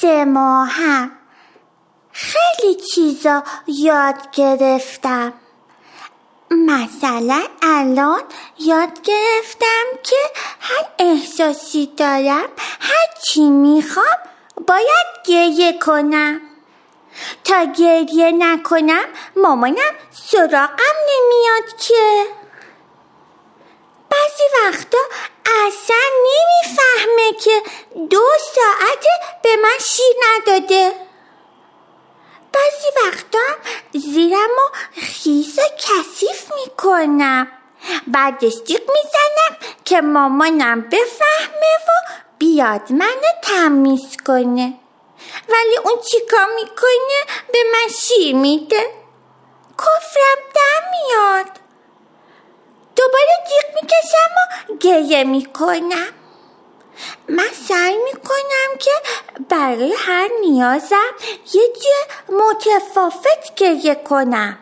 سه ماهم خیلی چیزا یاد گرفتم. مثلا الان یاد گرفتم که هر احساسی دارم هر چی می‌خوام باید گریه کنم. تا گریه نکنم مامانم سراغم نمیاد که. بعضی وقتا اصلا نمی‌فهمه که دو ساعت به من شیر نداده. بعضی وقتا زیرم و خیس و کثیف می‌کنم. بعدش جیغ می‌زنم که مامانم بفهمه و بیاد منو تمیز کنه. ولی اون چیکار می‌کنه؟ به من شیر میده. کفرم در میاد. دوباره جیغ می‌کشم و گریه می‌کنم. من سعی می‌کنم که برای هر نیازم یه جه متفاوت گریه کنم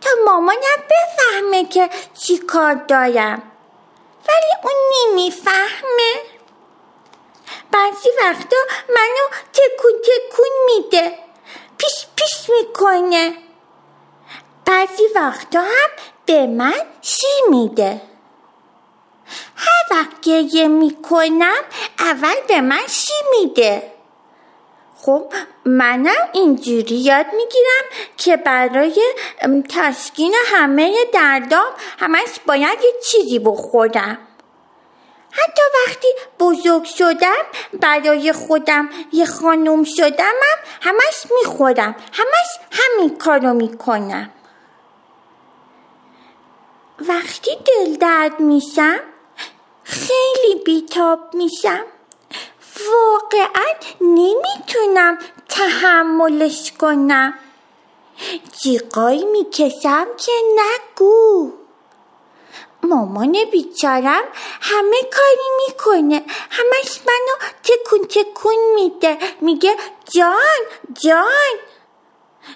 تا مامانم بفهمه که چی کار دارم. ولی اون نمی‌فهمه. بعضی وقتا منو تکون تکون میده. پیش پیش می‌کنه. بعضی وقتا هم به من شی میده؟ هر وقت گریه می‌کنم اول به من شی میده؟ خب منم اینجوری یاد می‌گیرم که برای تسکین همه دردام همش باید یه چیزی بخورم. حتی وقتی بزرگ شدم برای خودم یه خانوم شدمم همش می‌خورم همش همین کارو می‌کنم. وقتی دل درد میشم خیلی بیتاب میشم. واقعا نمی‌تونم تحملش کنم. جیغایی می‌کشم که نگو. مامان بیچارم همه کاری می‌کنه. همش منو تکون تکون میده. میگه جان جان.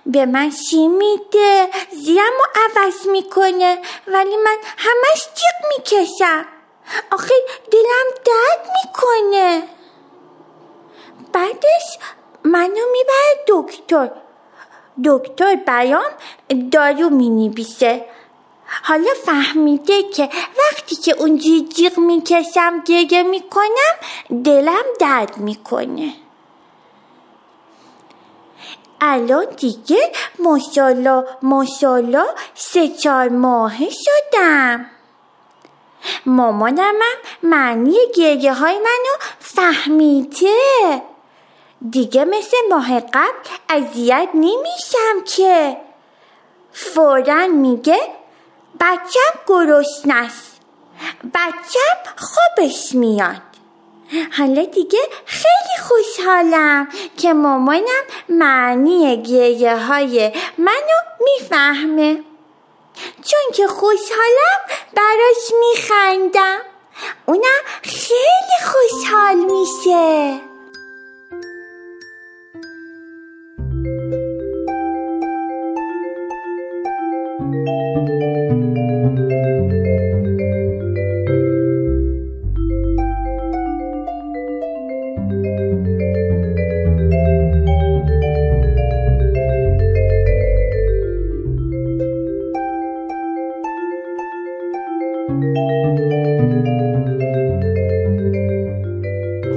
به من شی میده؟ زیرم رو عوض می‌کنه ولی من همش جیغ می‌کشم. آخه دلم درد می‌کنه. بعدش منو می‌بره دکتر. دکتر برام دارو می‌نویسه. حالا فهمیده که وقتی که اونجوری جیغ می‌کشم گریه می‌کنم دلم درد می‌کنه. الان دیگه ماشالله ماشالله سه چهار ماهه شدم. مامانم معنی گریه های منو فهمیده. دیگه مثل ماه قبل اذیت نمیشم که. فورا میگه بچم گرسنه است. بچم خوبش میاد. حالا دیگه خیلی خوشحالم که مامانم معنی گریه های منو می‌فهمه. چون که خوشحالم براش میخندم. اونم خیلی خوشحال میشه.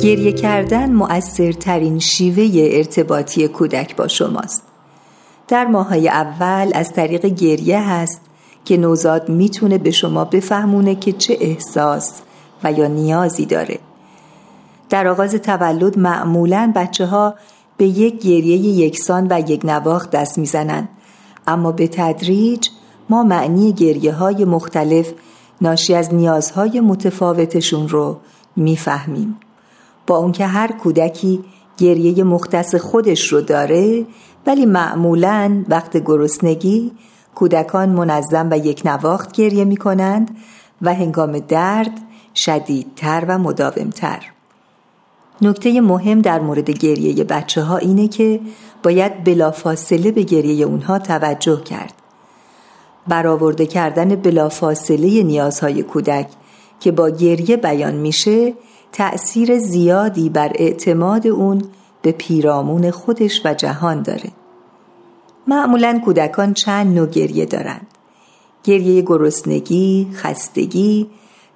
گریه کردن مؤثرترین شیوه ارتباطی کودک با شماست. در ماهای اول از طریق گریه هست که نوزاد می‌تونه به شما بفهمونه که چه احساس و یا نیازی داره. در آغاز تولد معمولا بچه ها به یک گریه یکسان و یک نواخت دست می‌زنند اما به تدریج ما معنی گریه های مختلف ناشی از نیازهای متفاوتشون رو می‌فهمیم با اونکه هر کودکی گریه مختص خودش رو داره ولی معمولا وقت گرسنگی کودکان منظم و یک نواخت گریه می کنند و هنگام درد شدیدتر و مداومتر. نکته مهم در مورد گریه بچه ها اینه که باید بلافاصله به گریه اونها توجه کرد. برآورده کردن بلافاصله نیازهای کودک که با گریه بیان میشه تأثیر زیادی بر اعتماد اون به پیرامون خودش و جهان داره. معمولا کودکان چند نوع گریه دارند. گریه گرسنگی، خستگی،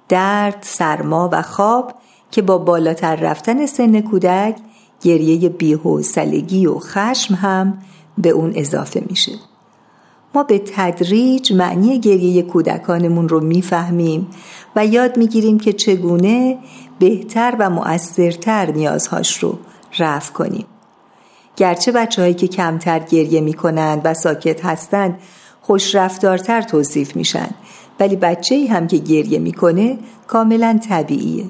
درد، سرما و خواب که با بالاتر رفتن سن کودک گریه بیحوصلگی و خشم هم به اون اضافه میشه. ما به تدریج معنی گریه کودکانمون رو می‌فهمیم و یاد می‌گیریم که چگونه بهتر و مؤثرتر نیازهاش رو رفع کنیم. گرچه بچه که کمتر گریه می‌کنند و ساکت هستند خوشرفتارتر توصیف میشن ولی بچه ای هم که گریه می‌کنه کاملا طبیعیه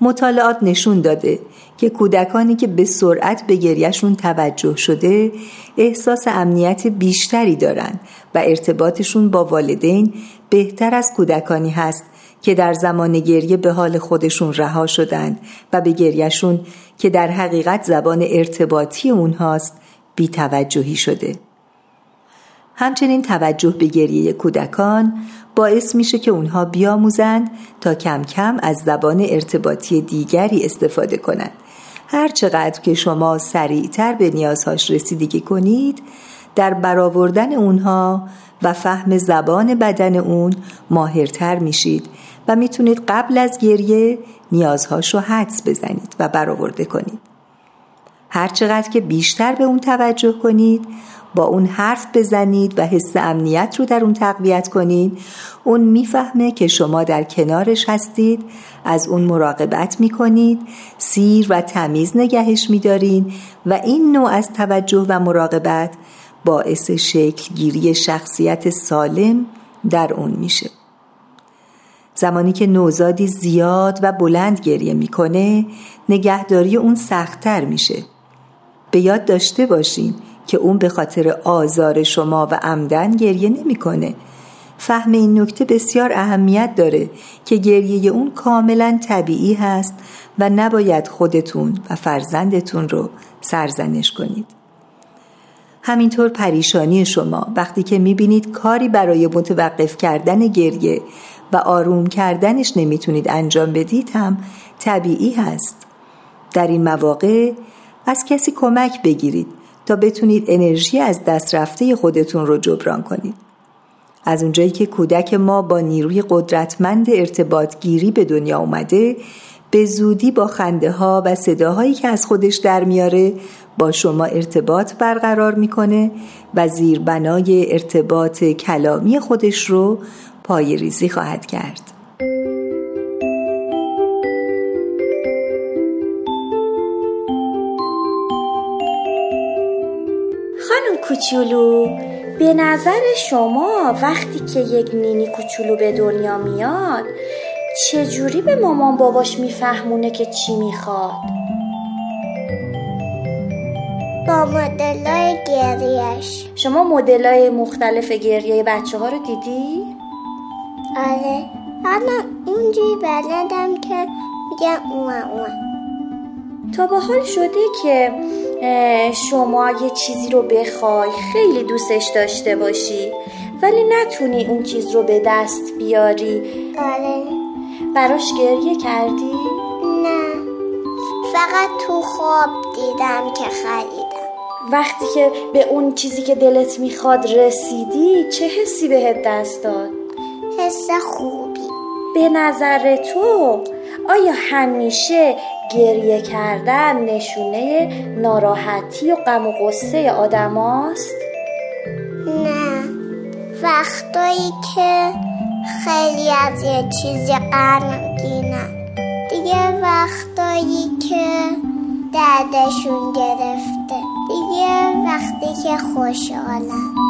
مطالعات نشون داده که کودکانی که به سرعت به گریهشون توجه شده احساس امنیت بیشتری دارن و ارتباطشون با والدین بهتر از کودکانی هست که در زمان گریه به حال خودشون رها شدند و به گریهشون که در حقیقت زبان ارتباطی اونهاست بیتوجهی شده. همچنین توجه به گریه کودکان باعث میشه که اونها بیاموزند تا کم کم از زبان ارتباطی دیگری استفاده کنند. هر چقدر که شما سریعتر به نیازهاش رسیدگی کنید در برآوردن اونها و فهم زبان بدن اون ماهرتر میشید و می‌تونید قبل از گریه نیازهاش رو حدس بزنید و برآورده کنید. هرچقدر که بیشتر به اون توجه کنید با اون حرف بزنید و حس امنیت رو در اون تقویت کنید اون می‌فهمه که شما در کنارش هستید از اون مراقبت می‌کنید سیر و تمیز نگهش میدارین و این نوع از توجه و مراقبت باعث شکل گیری شخصیت سالم در اون میشه زمانی که نوزادی زیاد و بلند گریه می‌کنه نگهداری اون سختتر میشه به یاد داشته باشین که اون به خاطر آزار شما و عمدن گریه نمی‌کنه. فهم این نکته بسیار اهمیت داره که گریه اون کاملا طبیعی هست و نباید خودتون و فرزندتون رو سرزنش کنید. همینطور پریشانی شما وقتی که می‌بینید کاری برای متوقف کردن گریه و آروم کردنش نمی‌تونید انجام بدید هم طبیعی هست. در این مواقع از کسی کمک بگیرید تا بتونید انرژی از دست رفته خودتون رو جبران کنید. از اونجایی که کودک ما با نیروی قدرتمند ارتباط گیری به دنیا اومده به زودی با خنده ها و صداهایی که از خودش در میاره با شما ارتباط برقرار می‌کنه و زیربنای ارتباط کلامی خودش رو پای ریزی خواهد کرد. کوچولو به نظر شما وقتی که یک نینی کوچولو به دنیا میاد چجوری به مامان باباش میفهمونه که چی می‌خواد؟ با مدلای گریهش شما مدلای مختلف گریه بچه ها رو دیدی؟ آره. حالا اونجوری بلدم که میگم اوه اوه. تا با حال شده که شما یه چیزی رو بخوای خیلی دوستش داشته باشی ولی نتونی اون چیز رو به دست بیاری. آره. براش گریه کردی؟ نه. فقط تو خواب دیدم که خریدم وقتی که به اون چیزی که دلت می‌خواد رسیدی چه حسی بهت دست داد؟ حس خوبی به نظر تو آیا همیشه گریه کردن نشونه ناراحتی و غم و غصه آدم هاست؟ نه وقتایی که خیلی از یه چیزی غمگینم دیگه وقتایی که دردشون گرفته دیگه وقتی که خوشحالم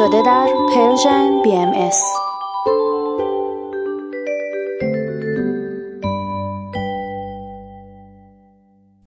شده در پرژن بی ام ایس.